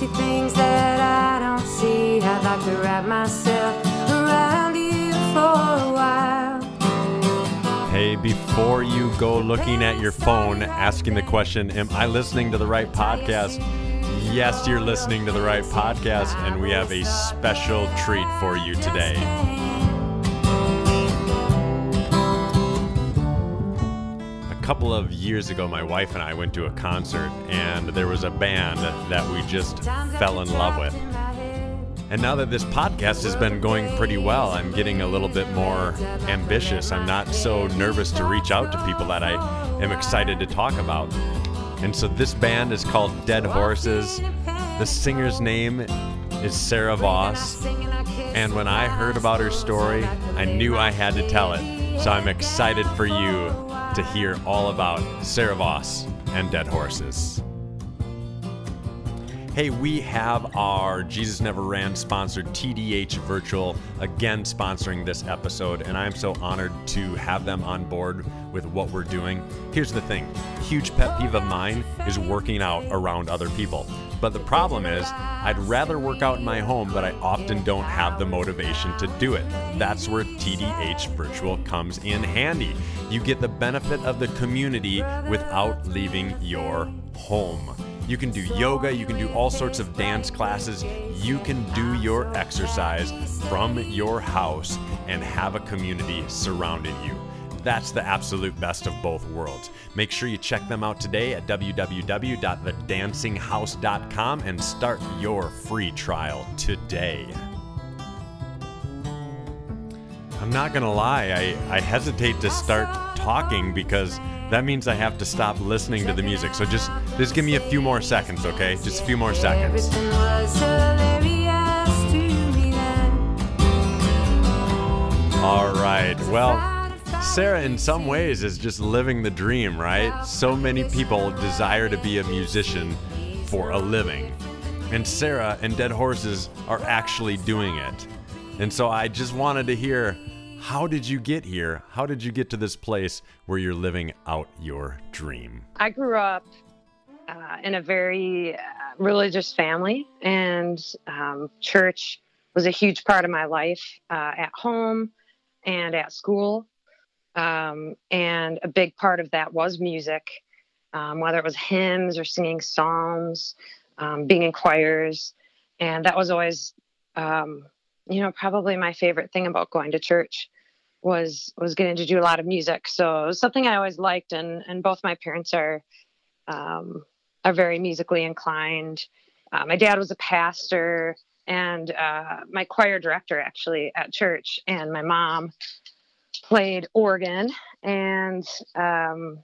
see things that I don't see. I'd like to wrap myself around you for a while. Hey, before you go looking at your phone asking the question, Am I listening to the right podcast? Yes, you're listening to the right podcast, and we have a special treat for you today. Couple of years ago, my wife and I went to a concert, and there was a band that we just fell in love with. And now that this podcast has been going pretty well, I'm getting a little bit more ambitious. I'm not so nervous to reach out to people that I am excited to talk about. And so this band is called Dead Horses. The singer's name is Sarah Vos. And when I heard about her story, I knew I had to tell it. So I'm excited for you to hear all about Sarah Vos and Dead Horses. Hey, we have our Jesus Never Ran sponsored TDH Virtual again sponsoring this episode, and I'm so honored to have them on board with what we're doing. Here's the thing huge pet peeve of mine is working out around other people. But the problem is, I'd rather work out in my home, but I often don't have the motivation to do it. That's where TDH Virtual comes in handy. You get the benefit of the community without leaving your home. You can do yoga, you can do all sorts of dance classes, you can do your exercise from your house and have a community surrounding you. That's the absolute best of both worlds. Make sure you check them out today at www.thedancinghouse.com and start your free trial today. I'm not gonna lie, I, I hesitate to start talking because that means I have to stop listening to the music. So just just give me a few more seconds, okay? Just a few more seconds. Everything was hilarious to me then. All right. Well, Sarah, in some ways, is just living the dream, right? So many people desire to be a musician for a living. And Sarah and Dead Horses are actually doing it. And so I just wanted to hear how did you get here? How did you get to this place where you're living out your dream? I grew up uh, in a very uh, religious family, and um, church was a huge part of my life uh, at home and at school. Um, and a big part of that was music, um, whether it was hymns or singing psalms, um, being in choirs. And that was always, um, you know, probably my favorite thing about going to church was was getting to do a lot of music. So it was something I always liked, and and both my parents are um, are very musically inclined. Uh, my dad was a pastor and uh, my choir director actually at church, and my mom played organ, and um,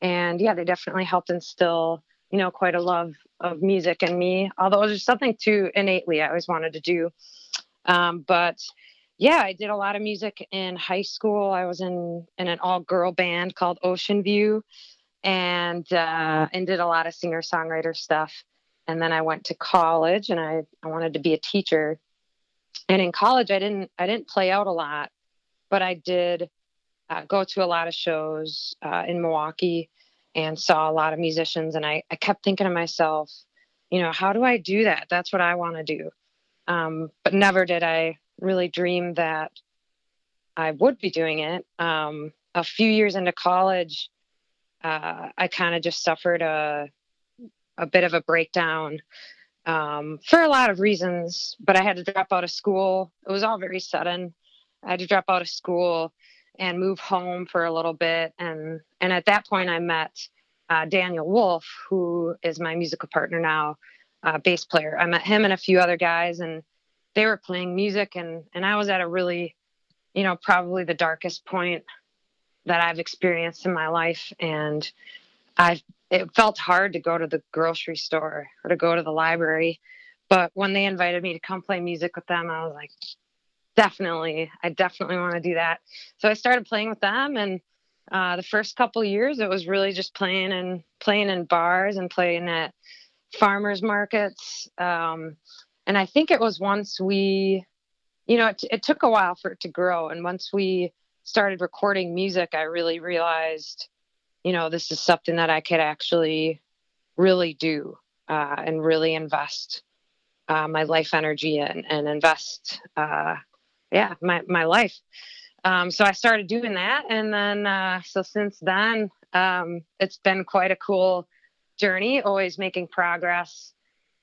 and yeah, they definitely helped instill you know quite a love of music in me. Although was something too innately I always wanted to do, um, but yeah, I did a lot of music in high school. I was in in an all girl band called Ocean View, and uh, and did a lot of singer songwriter stuff. And then I went to college, and I I wanted to be a teacher. And in college, I didn't I didn't play out a lot, but I did uh, go to a lot of shows uh, in Milwaukee and saw a lot of musicians. And I I kept thinking to myself, you know, how do I do that? That's what I want to do. Um, but never did I really dream that I would be doing it. Um, a few years into college, uh, I kind of just suffered a a bit of a breakdown um, for a lot of reasons. But I had to drop out of school. It was all very sudden. I had to drop out of school and move home for a little bit. And and at that point, I met uh, Daniel Wolf, who is my musical partner now, uh, bass player. I met him and a few other guys, and they were playing music and and I was at a really you know probably the darkest point that I've experienced in my life and I it felt hard to go to the grocery store or to go to the library but when they invited me to come play music with them I was like definitely I definitely want to do that so I started playing with them and uh, the first couple years it was really just playing and playing in bars and playing at farmers markets um, and I think it was once we, you know, it, it took a while for it to grow. And once we started recording music, I really realized, you know, this is something that I could actually really do. uh, and really invest uh, my life energy and, and invest, uh, yeah, my, my life. Um, so I started doing that. And then, uh, so since then, um, it's been quite a cool journey, always making progress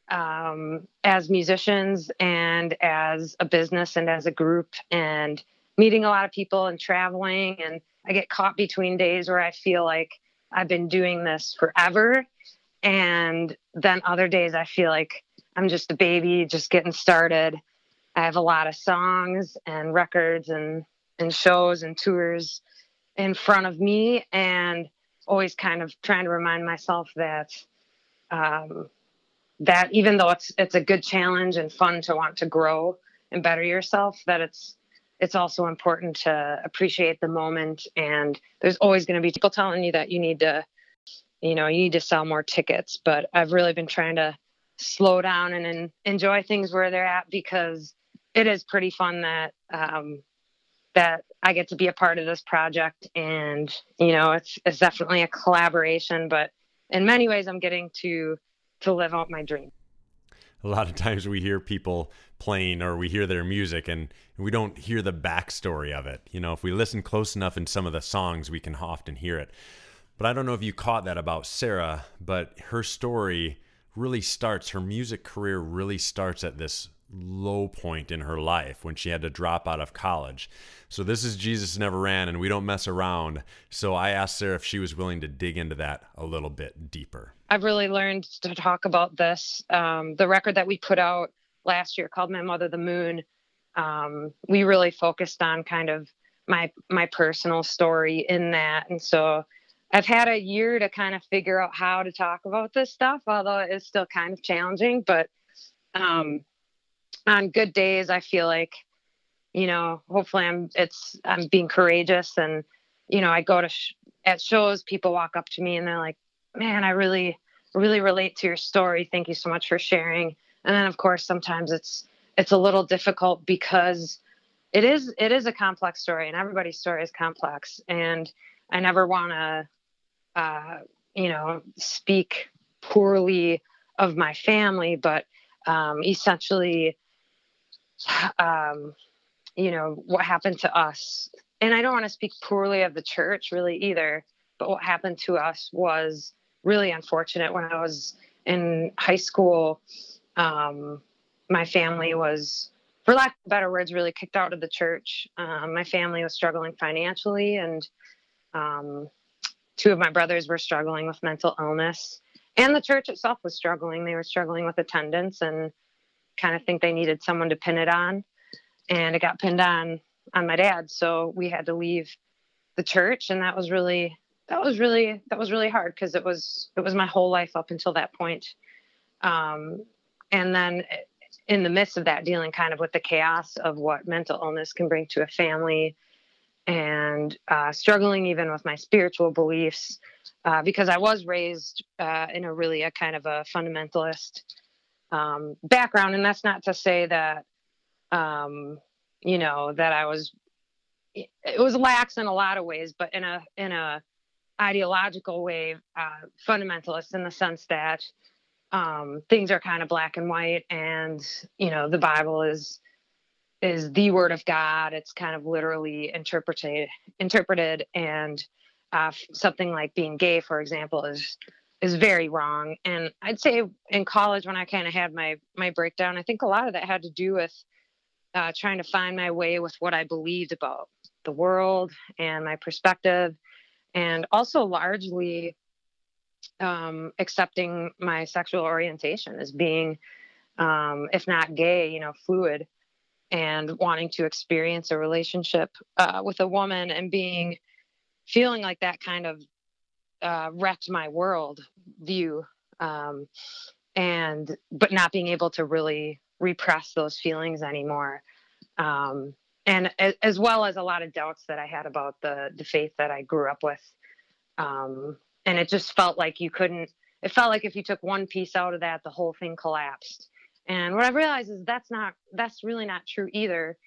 um, as musicians and as a business and as a group and meeting a lot of people and traveling. And I get caught between days where I feel like I've been doing this forever. And then other days I feel like I'm just a baby, just getting started. I have a lot of songs and records and, and shows and tours in front of me, and always kind of trying to remind myself that um, that even though it's it's a good challenge and fun to want to grow and better yourself, that it's it's also important to appreciate the moment. And there's always going to be people telling you that you need to, you know, you need to sell more tickets. But I've really been trying to slow down and, and enjoy things where they're at because it is pretty fun that um, that I get to be a part of this project. And you know, it's it's definitely a collaboration, but in many ways, I'm getting to to live out my dream. A lot of times we hear people playing or we hear their music and we don't hear the backstory of it. You know, if we listen close enough in some of the songs, we can often hear it. But I don't know if you caught that about Sarah, but her story really starts, her music career really starts at this low point in her life when she had to drop out of college. So this is Jesus Never Ran, and we don't mess around. So I asked Sarah if she was willing to dig into that a little bit deeper. I've really learned to talk about this. Um, the record that we put out last year called "My Mother the Moon," um, we really focused on kind of my my personal story in that, and so I've had a year to kind of figure out how to talk about this stuff, although it is still kind of challenging. But um, on good days, I feel like, you know, hopefully I'm it's I'm being courageous, and you know, I go to sh- at shows, people walk up to me and they're like, "Man, I really, really relate to your story. Thank you so much for sharing." And then, of course, sometimes it's it's a little difficult because it is it is a complex story, and everybody's story is complex, and I never want to uh, you know, speak poorly of my family, but um, essentially, um, you know, what happened to us. And I don't want to speak poorly of the church really either, but what happened to us was really unfortunate. When I was in high school, um, my family was, for lack of better words, really kicked out of the church. Um, my family was struggling financially and um, two of my brothers were struggling with mental illness and the church itself was struggling they were struggling with attendance and kind of think they needed someone to pin it on. And it got pinned on on my dad so we had to leave the church and that was really that was really that was really hard because it was it was my whole life up until that point. Um, and then in the midst of that dealing kind of with the chaos of what mental illness can bring to a family and uh, struggling even with my spiritual beliefs uh, because I was raised uh, in a really a kind of a fundamentalist um, background, and that's not to say that um, you know that I was it was lax in a lot of ways, but in a in a ideological way, uh, fundamentalist in the sense that um, things are kind of black and white, and you know the Bible is is the word of God. It's kind of literally interpreted, interpreted, and uh, something like being gay, for example, is is very wrong. And I'd say in college, when I kind of had my my breakdown, I think a lot of that had to do with uh, trying to find my way with what I believed about the world and my perspective, and also largely um, accepting my sexual orientation as being, um, if not gay, you know, fluid and wanting to experience a relationship uh, with a woman and being feeling like that kind of uh, wrecked my world view um, and but not being able to really repress those feelings anymore. Um, and as well as a lot of doubts that i had about the the faith that i grew up with. Um, and it just felt like you couldn't it felt like if you took one piece out of that the whole thing collapsed. And what I've realized is that's not that's really not true either.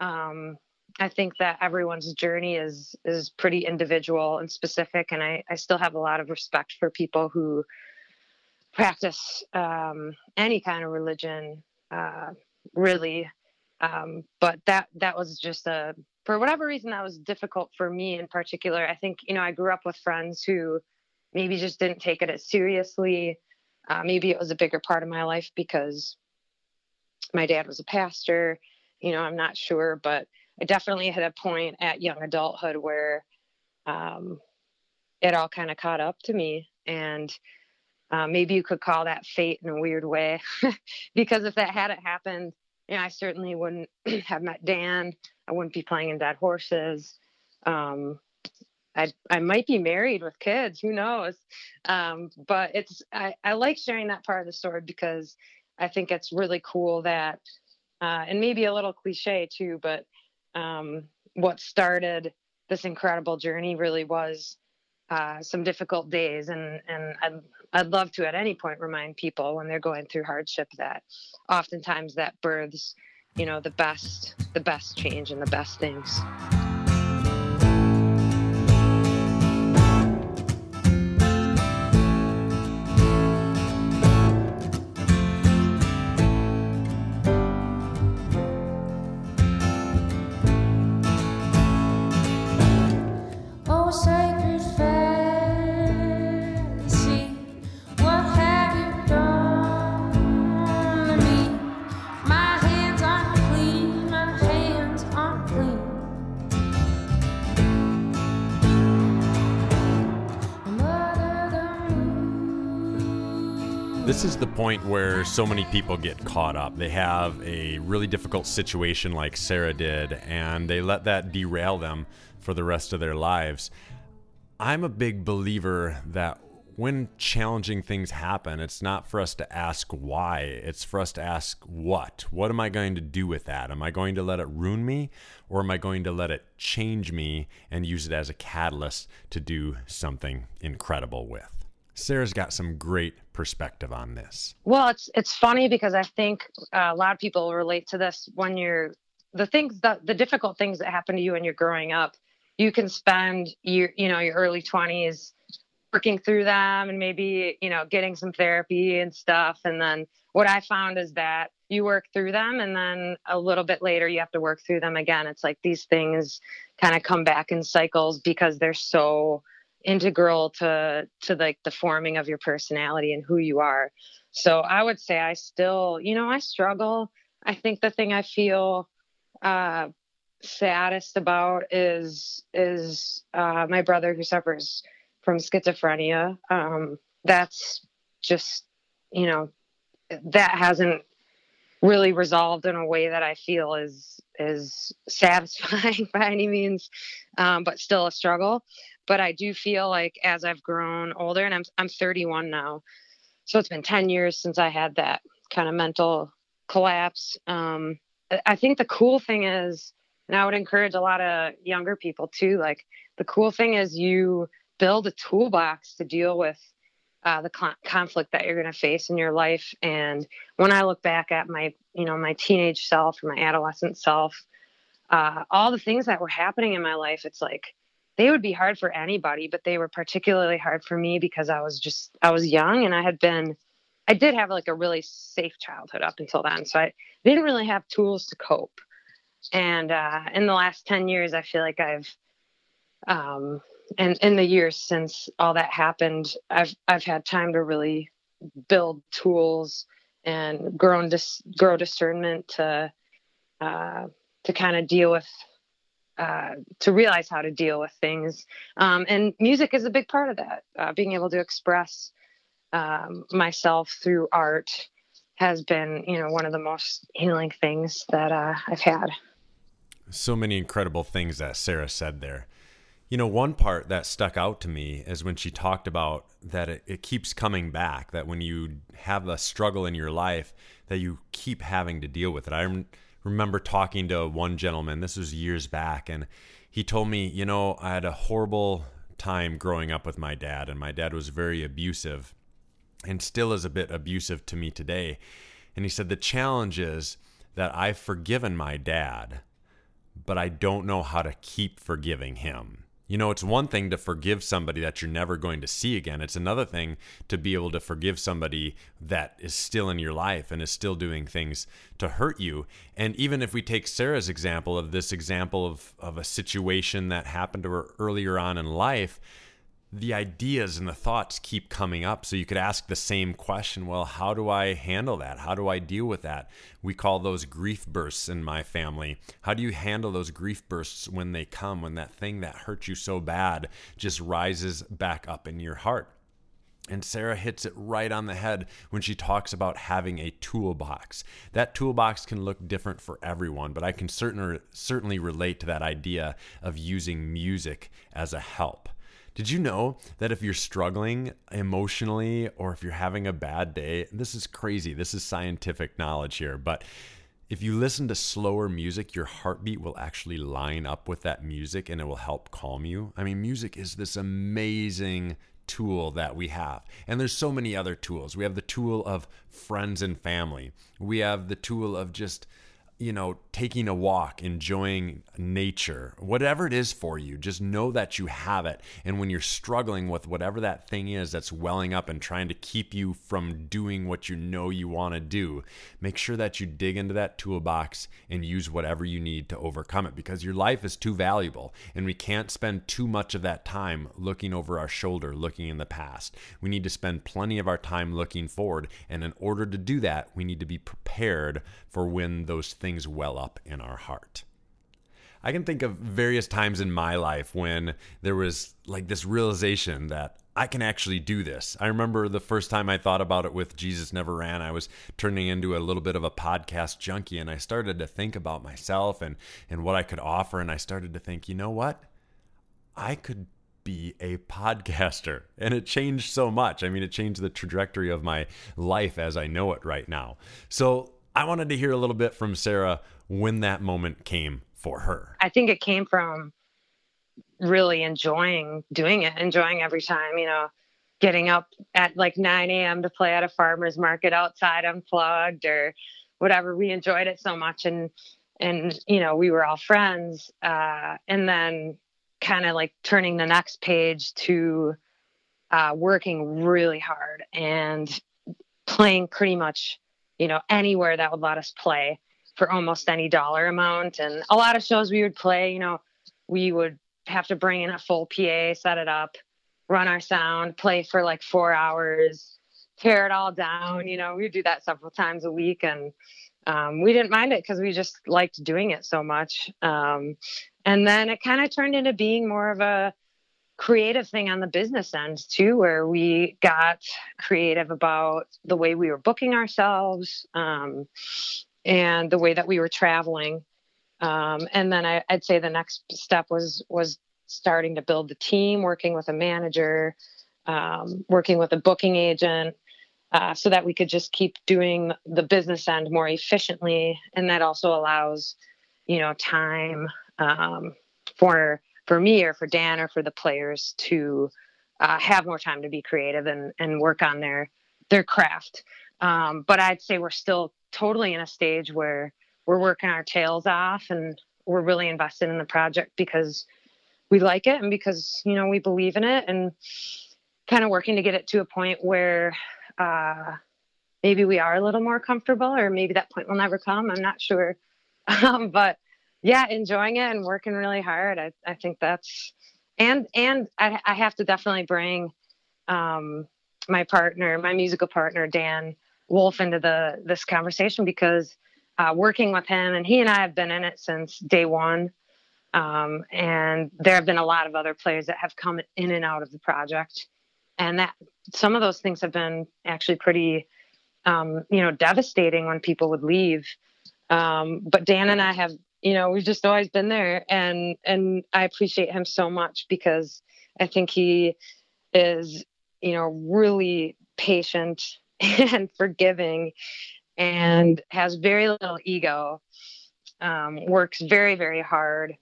Um, I think that everyone's journey is is pretty individual and specific, and I, I still have a lot of respect for people who practice um, any kind of religion, uh, really. Um, but that that was just a for whatever reason that was difficult for me in particular. I think you know I grew up with friends who maybe just didn't take it as seriously. Uh, maybe it was a bigger part of my life because my dad was a pastor. You know, I'm not sure, but I definitely hit a point at young adulthood where um, it all kind of caught up to me. And uh, maybe you could call that fate in a weird way, because if that hadn't happened, you know, I certainly wouldn't have met Dan. I wouldn't be playing in Dead Horses. Um, I I might be married with kids. Who knows? Um, but it's I, I like sharing that part of the story because I think it's really cool that, uh, and maybe a little cliche too, but um, what started this incredible journey really was uh, some difficult days. And and I'd, I'd love to at any point remind people when they're going through hardship that oftentimes that births you know the best the best change and the best things This is the point where so many people get caught up. They have a really difficult situation like Sarah did, and they let that derail them for the rest of their lives. I'm a big believer that when challenging things happen, it's not for us to ask why, it's for us to ask what. What am I going to do with that? Am I going to let it ruin me, or am I going to let it change me and use it as a catalyst to do something incredible with? Sarah's got some great perspective on this. Well, it's it's funny because I think uh, a lot of people relate to this when you're the things that the difficult things that happen to you when you're growing up. You can spend your you know your early 20s working through them and maybe you know getting some therapy and stuff and then what i found is that you work through them and then a little bit later you have to work through them again it's like these things kind of come back in cycles because they're so integral to to like the forming of your personality and who you are. So i would say i still you know i struggle. I think the thing i feel uh saddest about is is uh my brother who suffers from schizophrenia. Um that's just you know that hasn't really resolved in a way that I feel is is satisfying by any means, um, but still a struggle. But I do feel like as I've grown older, and I'm I'm 31 now, so it's been 10 years since I had that kind of mental collapse. Um, I think the cool thing is, and I would encourage a lot of younger people too. Like the cool thing is you build a toolbox to deal with uh, the con- conflict that you're going to face in your life. And when I look back at my, you know, my teenage self, my adolescent self, uh, all the things that were happening in my life, it's like they would be hard for anybody, but they were particularly hard for me because I was just I was young and I had been I did have like a really safe childhood up until then, so I didn't really have tools to cope. And uh, in the last ten years, I feel like I've um, and in the years since all that happened, I've I've had time to really build tools and grow dis- grow discernment to uh, to kind of deal with uh, to realize how to deal with things. Um, and music is a big part of that. Uh, being able to express um, myself through art has been, you know, one of the most healing things that uh, I've had. So many incredible things that Sarah said there. You know, one part that stuck out to me is when she talked about that it, it, keeps coming back, that when you have a struggle in your life, that you keep having to deal with it. I remember talking to one gentleman, this was years back, and he told me, you know, I had a horrible time growing up with my dad, and my dad was very abusive and still is a bit abusive to me today. And he said, the challenge is that I've forgiven my dad, but I don't know how to keep forgiving him You know, it's one thing to forgive somebody that you're never going to see again. It's another thing to be able to forgive somebody that is still in your life and is still doing things to hurt you. And even if we take Sarah's example of this example of, of a situation that happened to her earlier on in life, the ideas and the thoughts keep coming up. So you could ask the same question well, how do I handle that? How do I deal with that? We call those grief bursts in my family. How do you handle those grief bursts when they come, when that thing that hurt you so bad just rises back up in your heart? And Sarah hits it right on the head when she talks about having a toolbox. That toolbox can look different for everyone, but I can certainly certainly relate to that idea of using music as a help. Did you know that if you're struggling emotionally or if you're having a bad day, this is crazy. This is scientific knowledge here, but if you listen to slower music, your heartbeat will actually line up with that music and it will help calm you. I mean, music is this amazing tool that we have. And there's so many other tools. We have the tool of friends and family. We have the tool of just you know, taking a walk, enjoying nature, whatever it is for you, just know that you have it. And when you're struggling with whatever that thing is that's welling up and trying to keep you from doing what you know you want to do, make sure that you dig into that toolbox and use whatever you need to overcome it because your life is too valuable. And we can't spend too much of that time looking over our shoulder, looking in the past. We need to spend plenty of our time looking forward. And in order to do that, we need to be prepared for when those things well up in our heart. I can think of various times in my life when there was like this realization that I can actually do this. I remember the first time I thought about it with Jesus Never Ran, I was turning into a little bit of a podcast junkie and I started to think about myself and, and what I could offer. And I started to think, you know what? I could be a podcaster. And it changed so much. I mean, it changed the trajectory of my life as I know it right now. So I wanted to hear a little bit from Sarah when that moment came for her. I think it came from really enjoying doing it, enjoying every time, you know, getting up at like 9 a.m. to play at a farmer's market outside unplugged or whatever. We enjoyed it so much. And, and, you know, we were all friends. Uh, and then kind of like turning the next page to uh, working really hard and playing pretty much you know, anywhere that would let us play for almost any dollar amount. And a lot of shows we would play, you know, we would have to bring in a full PA, set it up, run our sound, play for like four hours, tear it all down. You know, we would do that several times a week. And um, we didn't mind it because we just liked doing it so much. Um, and then it kind of turned into being more of a creative thing on the business end too, where we got creative about the way we were booking ourselves um, and the way that we were traveling. Um, and then I, would say the next step was was starting to build the team, working with a manager, um, working with a booking agent, uh, so that we could just keep doing the business end more efficiently, and that also allows, you know, time um, for for me or for Dan or for the players to uh, have more time to be creative and, and work on their their craft. Um, but I'd say we're still totally in a stage where we're working our tails off and we're really invested in the project because we like it and because you know we believe in it and kind of working to get it to a point where uh, maybe we are a little more comfortable or maybe that point will never come i'm not sure um, but yeah, enjoying it and working really hard. I, I think that's and and I, I have to definitely bring um, my partner, my musical partner Dan Wolf, into the this conversation because uh, working with him and he and I have been in it since day one. Um, and there have been a lot of other players that have come in and out of the project, and that some of those things have been actually pretty, um, you know, devastating when people would leave. Um, but Dan and I have you know we've just always been there and and i appreciate him so much because i think he is you know really patient and forgiving and has very little ego um, works very very hard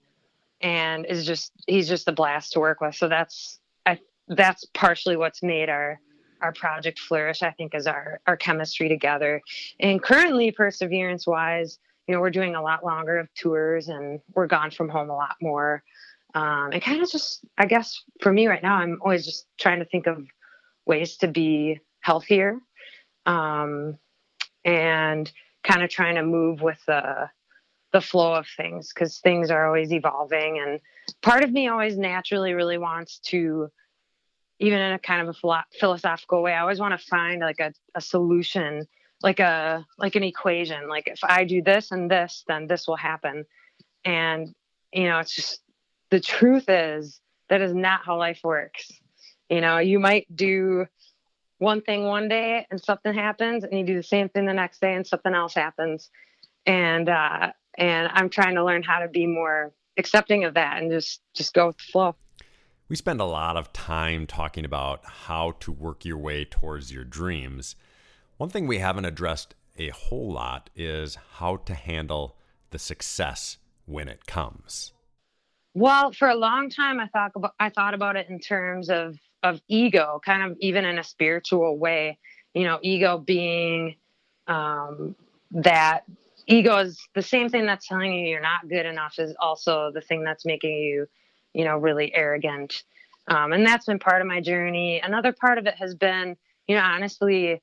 and is just he's just a blast to work with. So that's i that's partially what's made our our project flourish i think is our our chemistry together. And currently perseverance wise you know, we're doing a lot longer of tours and we're gone from home a lot more. Um, and kind of just, I guess for me right now, I'm always just trying to think of ways to be healthier um, and kind of trying to move with the, the flow of things because things are always evolving. And part of me always naturally really wants to, even in a kind of a philosophical way, I always want to find like a, a solution like a like an equation. Like if i do this and this then this will happen. And you know it's just the truth is that is not how life works. You know you might do one thing one day and something happens and you do the same thing the next day and something else happens. And uh and i'm trying to learn how to be more accepting of that and just just go with the flow. We spend a lot of time talking about how to work your way towards your dreams. One thing we haven't addressed a whole lot is how to handle the success when it comes. Well, for a long time, I thought about I thought about it in terms of of ego, kind of even in a spiritual way. You know, ego being um, that ego is the same thing that's telling you you're not good enough is also the thing that's making you, you know, really arrogant. Um, and that's been part of my journey. Another part of it has been, you know, honestly,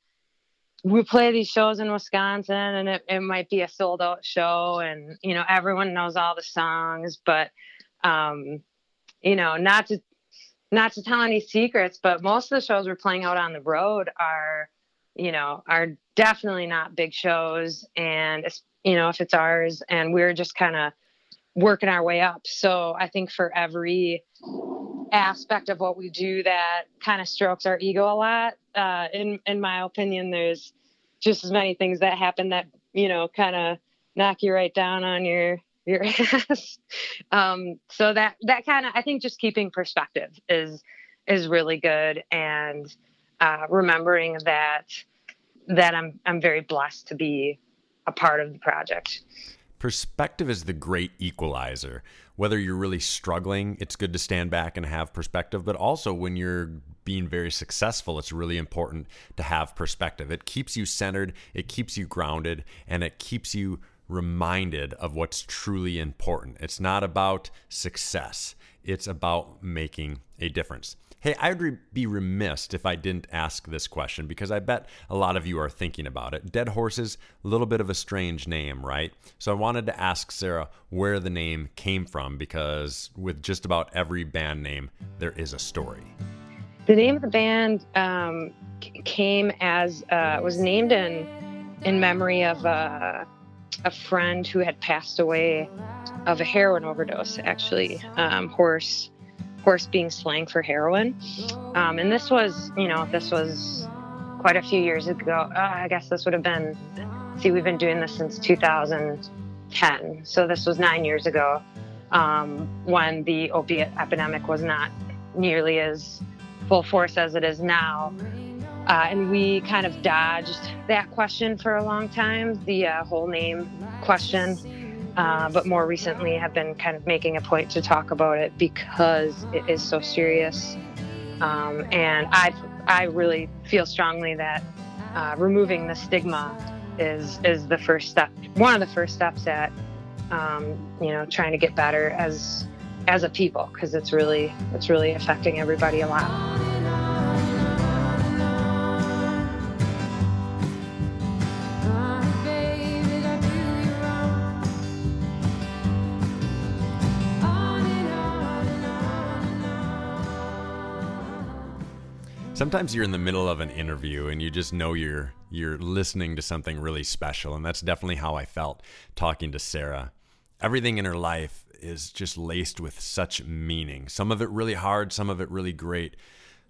we play these shows in Wisconsin and it, it might be a sold out show and you know everyone knows all the songs but um you know not to not to tell any secrets but most of the shows we're playing out on the road are you know are definitely not big shows and you know if it's ours and we're just kind of working our way up so i think for every aspect of what we do that kind of strokes our ego a lot. Uh, in in my opinion, there's just as many things that happen that you know kind of knock you right down on your your ass. um, so that that kind of I think just keeping perspective is is really good and uh, remembering that that I'm I'm very blessed to be a part of the project. Perspective is the great equalizer. Whether you're really struggling, it's good to stand back and have perspective, but also when you're being very successful, it's really important to have perspective. It keeps you centered, it keeps you grounded, and it keeps you reminded of what's truly important. It's not about success, it's about making a difference. Hey, I'd be remiss if I didn't ask this question because I bet a lot of you are thinking about it. Dead Horses, a little bit of a strange name, right? So I wanted to ask Sarah where the name came from because with just about every band name, there is a story. The name of the band um, came as uh, was named in in memory of uh, a friend who had passed away of a heroin overdose. Actually, um, Horse Horse being slang for heroin. Um, and this was, you know, this was quite a few years ago. Uh, I guess this would have been, see, we've been doing this since 2010. So this was nine years ago um, when the opiate epidemic was not nearly as full force as it is now. Uh, and we kind of dodged that question for a long time, the uh, whole name question. Uh, but more recently have been kind of making a point to talk about it because it is so serious. Um, and I, I really feel strongly that uh, removing the stigma is is the first step, one of the first steps at um, you know trying to get better as as a people because it's really it's really affecting everybody a lot. Sometimes you're in the middle of an interview and you just know you're you're listening to something really special and that's definitely how I felt talking to Sarah. Everything in her life is just laced with such meaning. Some of it really hard, some of it really great,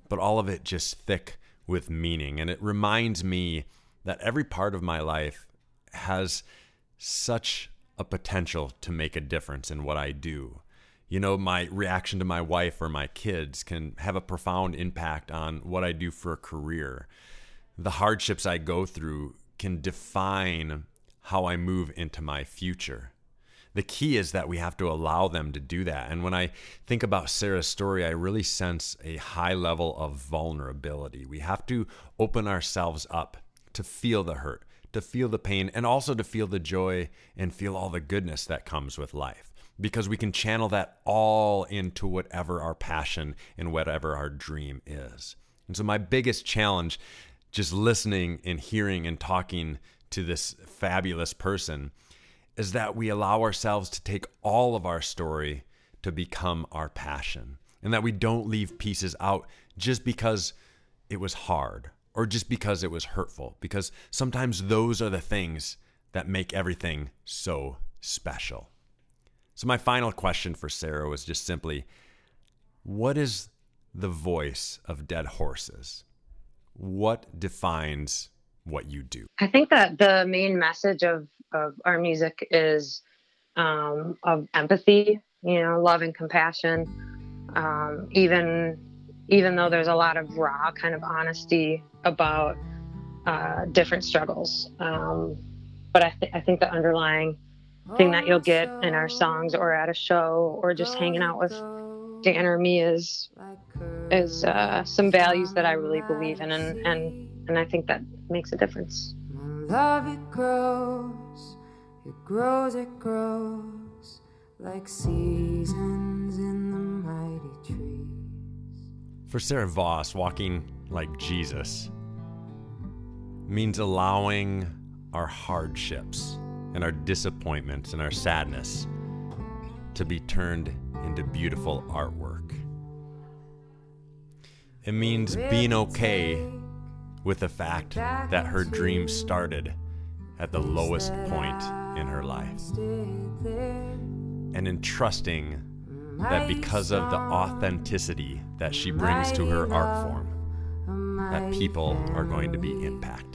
but all of it just thick with meaning and it reminds me that every part of my life has such a potential to make a difference in what I do you know, my reaction to my wife or my kids can have a profound impact on what I do for a career. The hardships I go through can define how I move into my future. The key is that we have to allow them to do that. And when I think about Sarah's story, I really sense a high level of vulnerability. We have to open ourselves up to feel the hurt, to feel the pain, and also to feel the joy and feel all the goodness that comes with life. Because we can channel that all into whatever our passion and whatever our dream is. And so, my biggest challenge, just listening and hearing and talking to this fabulous person, is that we allow ourselves to take all of our story to become our passion and that we don't leave pieces out just because it was hard or just because it was hurtful, because sometimes those are the things that make everything so special. So, my final question for Sarah was just simply what is the voice of dead horses? What defines what you do? I think that the main message of, of our music is um, of empathy, you know, love and compassion. Um, even even though there's a lot of raw kind of honesty about uh, different struggles. Um, but I, th- I think the underlying thing that you'll get in our songs or at a show or just hanging out with Dan or me is is uh, some values that I really believe in and, and and I think that makes a difference. Love it grows, it grows, it grows like seasons in the mighty trees. For Sarah Vos, walking like Jesus means allowing our hardships and our disappointments and our sadness to be turned into beautiful artwork. It means being okay with the fact that her dream started at the lowest point in her life. And in trusting that because of the authenticity that she brings to her art form, that people are going to be impacted.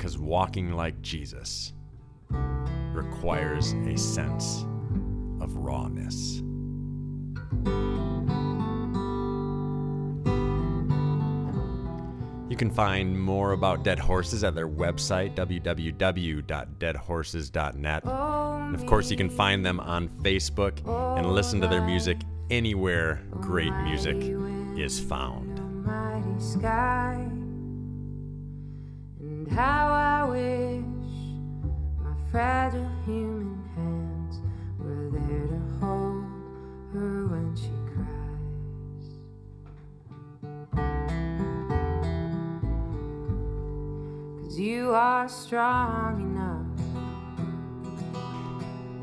Because walking like Jesus requires a sense of rawness. You can find more about Dead Horses at their website, www.deadhorses.net. And of course, you can find them on Facebook and listen to their music anywhere great music is found. How I wish my fragile human hands were there to hold her when she cried. Cause you are strong enough.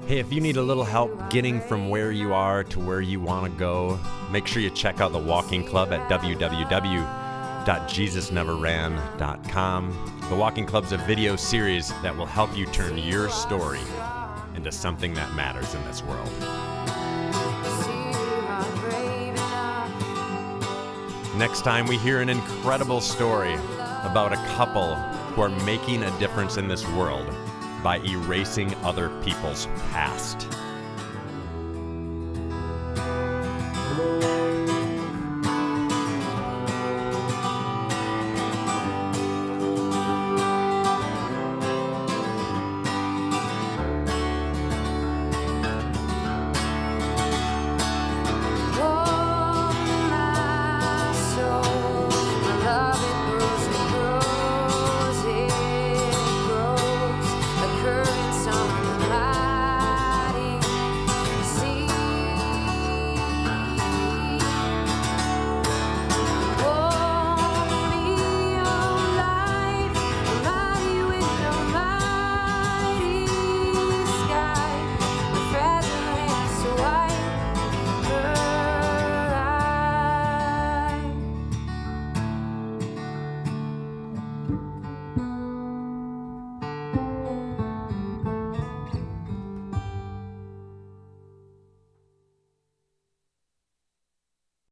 Hey, if you need a little help getting from where you are to where you want to go, make sure you check out the Walking Club at www.jesusneverran.com. The Walking Club's a video series that will help you turn your story into something that matters in this world. Next time, we hear an incredible story about a couple who are making a difference in this world by erasing other people's past.